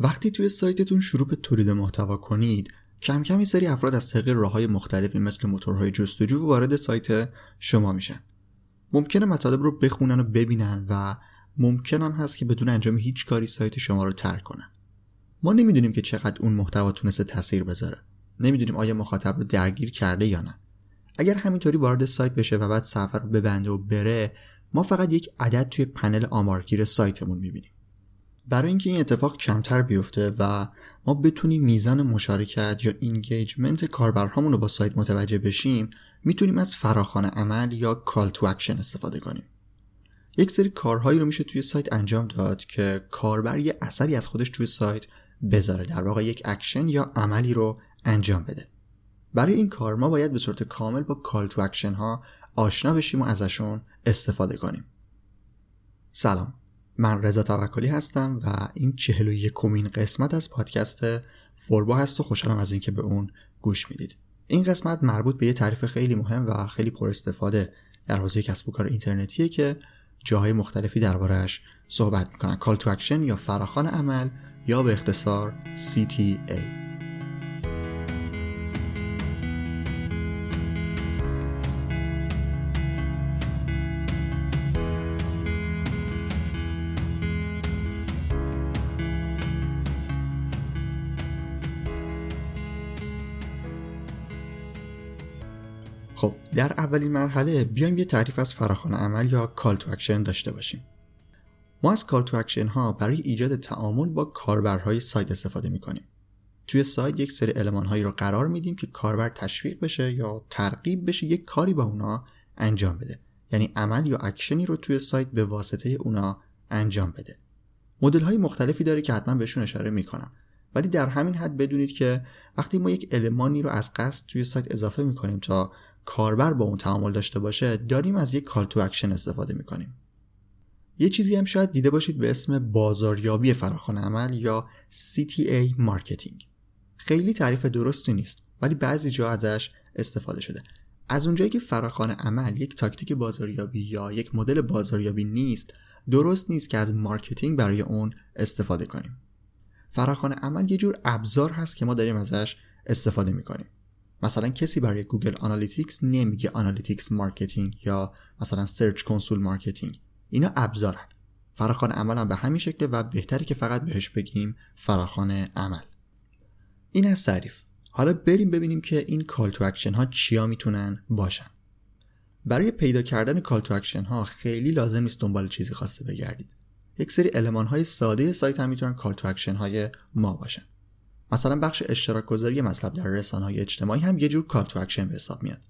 وقتی توی سایتتون شروع به تولید محتوا کنید کم کم این سری افراد از طریق راه های مختلفی مثل موتورهای جستجو وارد سایت شما میشن. ممکنه مطالب رو بخونن و ببینن و ممکن هم هست که بدون انجام هیچ کاری سایت شما رو ترک کنن. ما نمی‌دونیم که چقدر اون محتوا تونسته تاثیر بذاره. نمی‌دونیم آیا مخاطب رو درگیر کرده یا نه. اگر همینطوری وارد سایت بشه و بعد سفر رو ببنده و بره ما فقط یک عدد توی پنل آمارگیر سایتمون می‌بینیم. برای اینکه این اتفاق کمتر بیفته و ما بتونیم میزان مشارکت یا engagement کاربرهامون رو با سایت متوجه بشیم می‌تونیم از فراخوان عمل یا call to action استفاده کنیم. یک سری کارهایی رو میشه توی سایت انجام داد که کاربر یه اثری از خودش توی سایت بذاره در واقع یک اکشن یا عملی رو انجام بده. برای این کار ما باید به صورت کامل با call to action ها آشنا بشیم و ازشون استفاده کنیم. سلام. من رضا توکلی هستم و این چهل و یکمین قسمت از پادکست فوربو هست و خوشحالم از اینکه به اون گوش می‌دید. این قسمت مربوط به یه تعریف خیلی مهم و خیلی پر استفاده در حوزه کسب و کار اینترنتیه که جاهای مختلفی درباره‌ش صحبت می‌کنن. call to action یا فراخوان عمل یا به اختصار CTA خب در اولین مرحله بیایم یه تعریف از فراخوان عمل یا call to action داشته باشیم. ما از call to action ها برای ایجاد تعامل با کاربرهای سایت استفاده می‌کنیم. توی سایت یک سری المان هایی رو قرار میدیم که کاربر تشویق بشه یا ترغیب بشه یک کاری با اونا انجام بده. یعنی عمل یا اکشنی رو توی سایت به واسطه اونا انجام بده. مدل های مختلفی داره که حتما بهشون اشاره می‌کنم. ولی در همین حد بدونید که وقتی ما یک المانی رو از قصد توی سایت اضافه می‌کنیم تا کاربر با اون تعامل داشته باشه داریم از یک call to action استفاده می‌کنیم. یه چیزی هم شاید دیده باشید به اسم بازاریابی فراخوان عمل یا CTA marketing. خیلی تعریف درستی نیست ولی بعضی جا ازش استفاده شده. از اونجایی که فراخوان عمل یک تاکتیک بازاریابی یا یک مدل بازاریابی نیست درست نیست که از marketing برای اون استفاده کنیم. فراخوان عمل یه جور ابزار هست که ما داریم ازش استفاده می‌کنیم. مثلا کسی برای Google Analytics نمیگه Analytics marketing یا مثلا Search Console marketing. اینا ابزارن. فراخوان عمل هم به همین شکله و بهتره که فقط بهش بگیم فراخوان عمل. این از تعریف. حالا بریم ببینیم که این call to action ها چیا می‌تونن باشن. برای پیدا کردن call to action ها خیلی لازم نیست دنبال چیزی خاصی بگردید. یک سری المان های ساده سایت هم می‌تونن call to action های ما باشن. مثلا بخش اشتراک گذاری مطلب در رسانه های اجتماعی هم یه جور call to action به حساب میاد.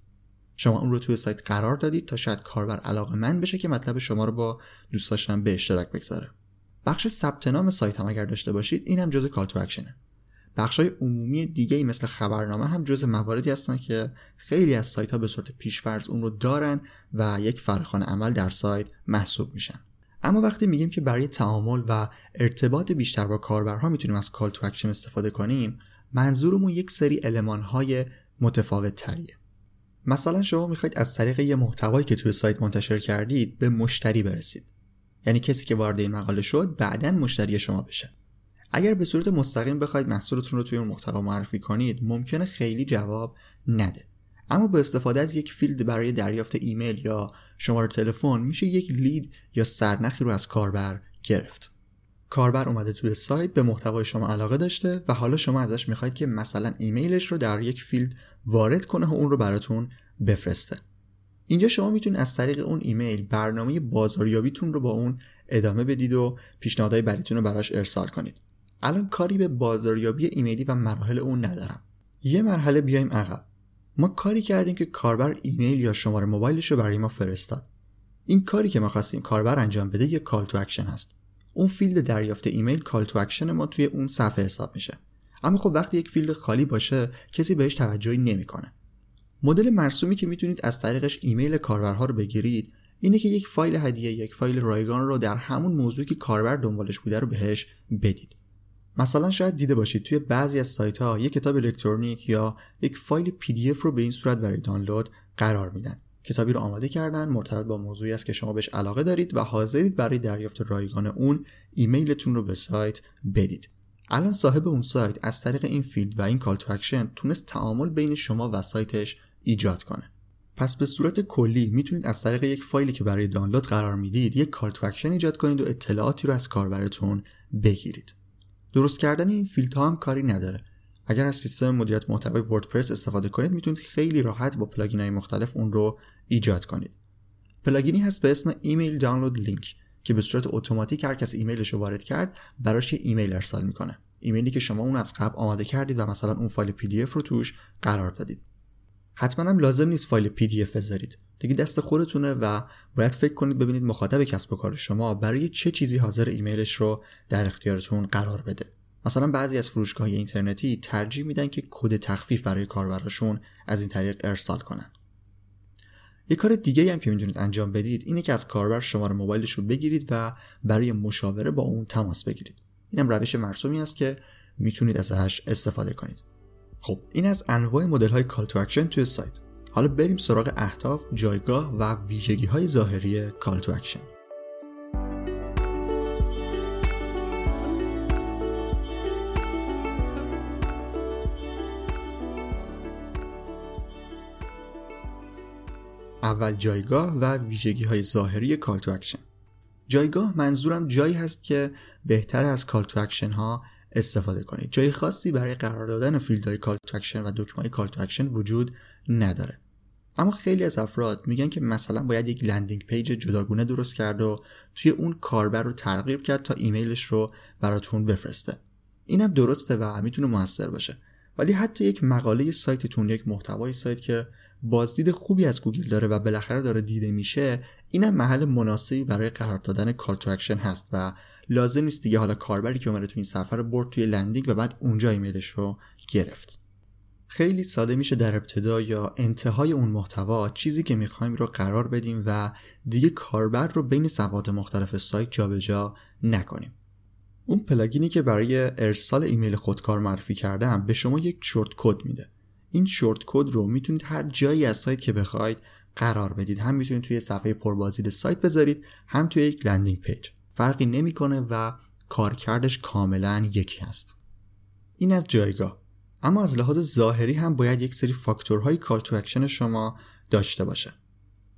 شما اون رو توی سایت قرار دادید تا شاید کاربر علاقه‌مند بشه که مطلب شما رو با دوستانش به اشتراک بگذاره. بخش ثبت نام سایت هم اگر داشته باشید این هم جزء call to action ه. بخش های عمومی دیگه ای مثل خبرنامه هم جزء مواردی هستن که خیلی از سایت ها به صورت پیشفرض اون رو دارن و یک فراخوان عمل در سایت محسوب میشن. اما وقتی میگیم که برای تعامل و ارتباط بیشتر با کاربرها می‌تونیم از call to action استفاده کنیم منظورمون یک سری المان های متفاوت تریه مثلا شما می‌خواید از طریق یه محتوایی که توی سایت منتشر کردید به مشتری برسید. یعنی کسی که وارد این مقاله شد بعدا مشتری شما بشه. اگر به صورت مستقیم بخواید محصولتون رو توی اون محتوا معرفی کنید ممکنه خیلی جواب نده. اما با استفاده از یک field برای دریافت ایمیل یا شماره تلفن میشه یک lead یا سرنخی رو از کاربر گرفت. کاربر اومده توی سایت به محتوای شما علاقه داشته و حالا شما ازش می‌خواید که مثلا ایمیلش رو در یک field وارد کنه و اون رو براتون بفرسته. اینجا شما می‌تونید از طریق اون ایمیل برنامه بازاریابیتون رو با اون ادامه بدید و پیشنهادهای بعدیتون رو براش ارسال کنید. الان کاری به بازاریابی ایمیلی و مراحل اون ندارم. یه مرحله بیایم عقب. ما کاری کردیم که کاربر ایمیل یا شماره موبایلش رو برای ما فرستاد. این کاری که ما خواستیم کاربر انجام بده یه call to action هست. اون field دریافت ایمیل call to action ما توی اون صفحه حساب میشه. اما خب وقتی یک field خالی باشه کسی بهش توجهی نمی‌کنه. مدل مرسومی که می‌تونید از طریقش ایمیل کاربرها رو بگیرید اینه که یک فایل هدیه یک فایل رایگان رو در همون موضوعی که کاربر دنبالش بوده رو بهش بدید. مثلا شاید دیده باشید توی بعضی از سایت ها یک کتاب الکترونیک یا یک فایل PDF رو به این صورت برای دانلود قرار میدن. کتابی رو آماده کردن مرتبط با موضوعی است که شما بهش علاقه دارید و حاضرید برای دریافت رایگان اون ایمیلتون رو به سایت بدید. الان صاحب اون سایت از طریق این field و این call to action تونست تعامل بین شما و سایتش ایجاد کنه. پس به صورت کلی می‌تونید از طریق یک فایلی که برای دانلود قرار می‌دید یک call to action ایجاد کنید و اطلاعاتی رو از کاربرتون بگیرید. درست کردن این field ها هم کاری نداره. اگر از سیستم مدیریت محتوای WordPress استفاده کنید می‌تونید خیلی راحت با plugin های مختلف اون رو ایجاد کنید. plugin ی هست به اسم Email Download Link که به صورت اتوماتیک هر کس ایمیلش رو وارد کرد براش یه ایمیل ارسال می‌کنه. ایمیلی که شما اون از قبل آماده کردید و مثلا اون فایل PDF رو توش قرار دادید. حتما هم لازم نیست فایل PDF بذارید. دیگه دست خودتونه و باید فکر کنید ببینید مخاطب کسب و کار شما برای چه چیزی حاضره ایمیلش رو در اختیارتون قرار بده. مثلا بعضی از فروشگاه اینترنتی ترجیح میدن که کد تخفیف برای کاربراشون از این طریق ارسال کنن. یه کار دیگه هم که می‌تونید انجام بدید اینه که از کاربر شماره موبایلش رو بگیرید و برای مشاوره با اون تماس بگیرید. اینم روش مرسومی است که می‌تونید ازش استفاده کنید. خب این از انواع مدل های call to action توی سایت. حالا بریم سراغ اهداف جایگاه و ویژگی های ظاهری call to action اول جایگاه و ویژگی های ظاهری call to action جایگاه منظورم جایی هست که بهتر از call to action ها استفاده کنید. جای خاصی برای قرار دادن فیلد های call to action و دکمه call to action وجود نداره. اما خیلی از افراد میگن که مثلا باید یک landing page جداگونه درست کرد و توی اون کاربر رو ترغیب کرد تا ایمیلش رو براتون بفرسته. اینم درسته و می‌تونه موثر باشه. ولی حتی یک مقاله سایتتون یک محتوای سایت که بازدید خوبی از گوگل داره و بالاخره داره دیده میشه اینم محل مناسبی برای قرار دادن call to action هست و لازم نیست دیگه حالا کاربری که اومده تو این صفحه رو برد توی landing و بعد اونجا ایمیلش رو گرفت. خیلی ساده میشه در ابتدا یا انتهای اون محتوا چیزی که می‌خوایم رو قرار بدیم و دیگه کاربر رو بین صفحات مختلف سایت جابجا نکنیم. اون plugin ی که برای ارسال ایمیل خودکار معرفی کردم به شما یک shortcode میده. این shortcode رو می‌تونید هر جایی از سایت که بخواید قرار بدید. هم می‌تونید توی صفحه پربازدید سایت بذارید هم توی یک landing page. فرقی نمی‌کنه و کارکردش کاملا یکی هست. این از جایگاه. اما از لحاظ ظاهری هم باید یک سری فاکتورهای call to action شما داشته باشه.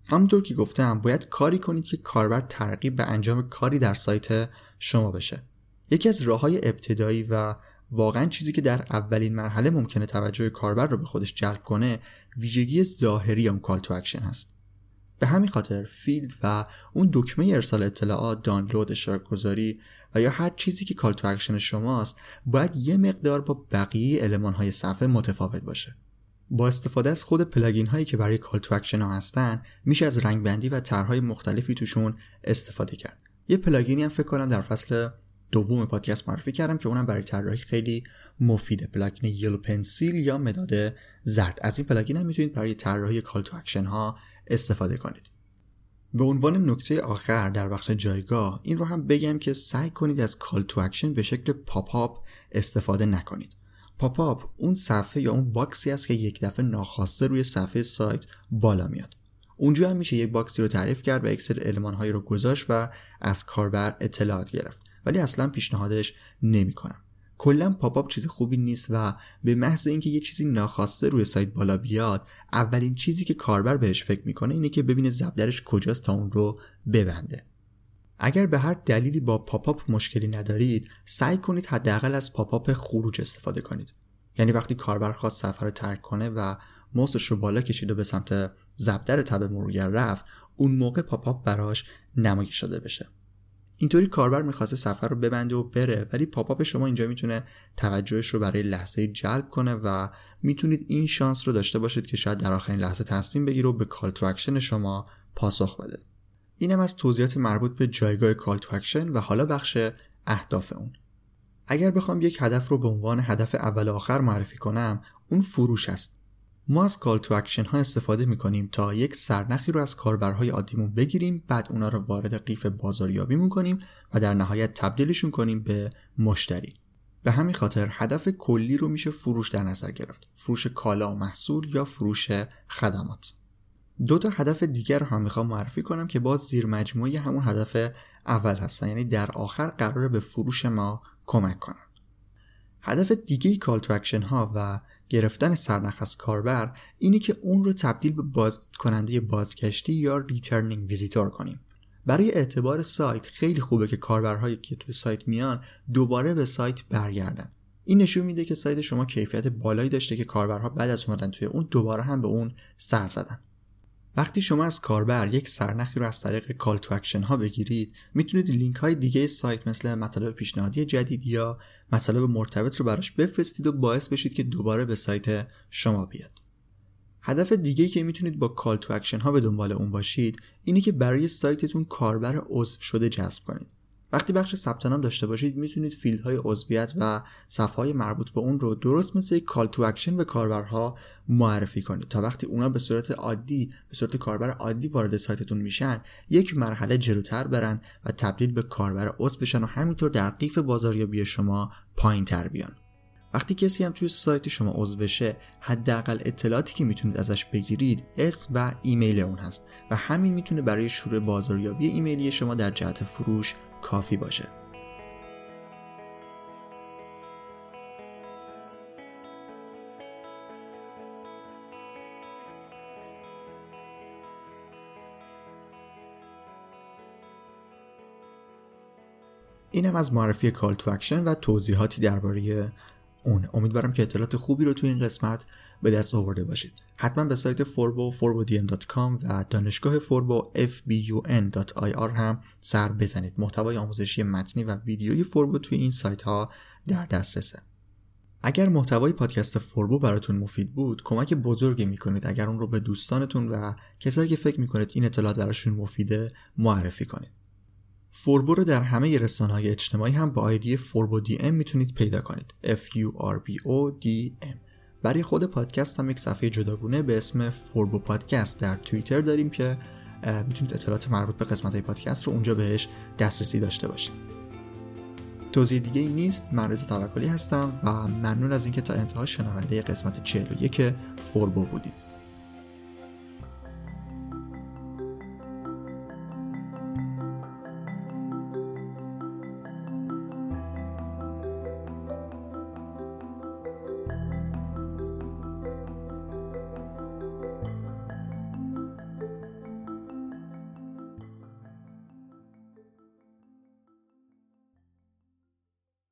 همونطور که گفتم باید کاری کنید که کاربر ترغیب به انجام کاری در سایت شما بشه. یکی از راه های ابتدایی و واقعا چیزی که در اولین مرحله ممکنه توجه کاربر رو به خودش جلب کنه ویژگی ظاهری اون call to action هست. به همین خاطر فیلد و اون دکمه ارسال اطلاعات دانلود اشتراک گذاری و یا هر چیزی که call to action شماست باید یه مقدار با بقیه المان های صفحه متفاوت باشه. با استفاده از خود plugin هایی که برای call to action ها هستن میشه از رنگ بندی و طرحهای مختلفی توشون استفاده کرد. یه plugin ی هم فکر کنم در فصل دوم پادکست معرفی کردم که اونم برای طراحی خیلی مفیده. plugin Yellow Pencil یا مداد زرد. از این plugin هم می‌تونید برای طراحی call to action ها استفاده کنید. به عنوان نکته آخر در بخش جایگاه این رو هم بگم که سعی کنید از call to action به شکل pop-up استفاده نکنید. pop-up اون صفحه یا اون باکسی است که یک دفعه ناخواسته روی صفحه سایت بالا میاد. اونجا هم میشه یک باکسی رو تعریف کرد و یک سری المانهایی رو گذاشت و از کاربر اطلاعات گرفت. ولی اصلا پیشنهادش نمی‌کنم. کلا pop-up چیز خوبی نیست و به محض اینکه یه چیزی ناخواسته روی سایت بالا بیاد اولین چیزی که کاربر بهش فکر می‌کنه اینه که ببینه ضربدرش کجاست تا اون رو ببنده. اگر به هر دلیلی با pop-up مشکلی ندارید سعی کنید حداقل از pop-up خروج استفاده کنید. یعنی وقتی کاربر خواست صفحه رو ترک کنه و موسش رو بالا کشید و به سمت ضربدر tab مرورگر رفت اون موقع pop-up براش نمایش داده بشه. اینطوری کاربر می‌خواسته صفحه رو ببنده و بره ولی pop-up شما اینجا می‌تونه توجهش رو برای لحظه جلب کنه و می‌تونید این شانس رو داشته باشید که شاید در آخرین لحظه تصمیم بگیره و به call to action شما پاسخ بده. اینم از توضیحات مربوط به جایگاه call to action و حالا بخش اهداف اون. اگر بخوام یک هدف رو به عنوان هدف اول آخر معرفی کنم اون فروش است. ما از call to action ها استفاده می کنیم تا یک سرنخی رو از کاربرهای عادیمون بگیریم بعد اونا رو وارد قیف بازاریابی کنیم و در نهایت تبدیلشون کنیم به مشتری. به همین خاطر هدف کلی رو میشه فروش در نظر گرفت. فروش کالا و محصول یا فروش خدمات. دو تا هدف دیگر رو هم می‌خوام معرفی کنم که باز زیر مجموعه همون هدف اول هستن. یعنی در آخر قراره به فروش ما کمک کنن. هدف دیگه call to action ها و گرفتن سرنخ از کاربر اینه که اون رو تبدیل به بازدید کننده بازگشتی یا returning visitor کنیم. برای اعتبار سایت خیلی خوبه که کاربرهایی که توی سایت میان دوباره به سایت برگردن. این نشون میده که سایت شما کیفیت بالایی داشته که کاربرها بعد از اومدن توی اون دوباره هم به اون سر زدن. وقتی شما از کاربر یک سرنخی رو از طریق call to action ها بگیرید می‌تونید لینک های دیگه سایت مثل مطالب پیشنهادی جدید یا مطالب مرتبط رو براش بفرستید و باعث بشید که دوباره به سایت شما بیاد. هدف دیگه که می‌تونید با call to action ها به دنبال اون باشید اینه که برای سایتتون کاربر عضو شده جذب کنید. وقتی بخش ثبت نام داشته باشید می‌تونید فیلد های عضویت و صفحه مربوط به اون رو درست مثل یک call to action به کاربرها معرفی کنید. تا وقتی اونا به صورت عادی به صورت کاربر عادی وارد سایتتون میشن یک مرحله جلوتر برن و تبدیل به کاربر عضو بشن و همینطور در قیف بازاریابی شما پایین تر بیان. وقتی کسی هم توی سایت شما عضو بشه حداقل اطلاعاتی که می‌تونید ازش بگیرید اسم و ایمیل اون هست و همین می‌تونه برای شروع بازاریابی ایمیلی شما در جهت فروش کافی باشه. اینم از معرفی call to action و توضیحاتی درباره اون. امیدوارم که اطلاعات خوبی رو تو این قسمت به دست آورده باشید. حتما به سایت فوربو forbodm.com و دانشگاه فوربو fbun.ir هم سر بزنید. محتوای آموزشی متنی و ویدیوی فوربو توی این سایت ها در دسترسه. اگر محتوای پادکست فوربو براتون مفید بود کمک بزرگی می‌کنید. اگر اون رو به دوستانتون و کسایی که فکر می‌کنید این اطلاعات براشون مفیده معرفی کنید. فوربو رو در همه رسانه های اجتماعی هم با آیدی فوربو DM می‌تونید پیدا کنید. F U R B O D M. برای خود پادکست هم یک صفحه جداگونه به اسم فوربو پادکست در توییتر داریم که می‌تونید اطلاعات مربوط به قسمت های پادکست رو اونجا بهش دسترسی داشته باشید. توضیح دیگه ای نیست من رضا توکلی هستم و ممنون از اینکه تا انتها شنونده قسمت 41 فوربو بودید.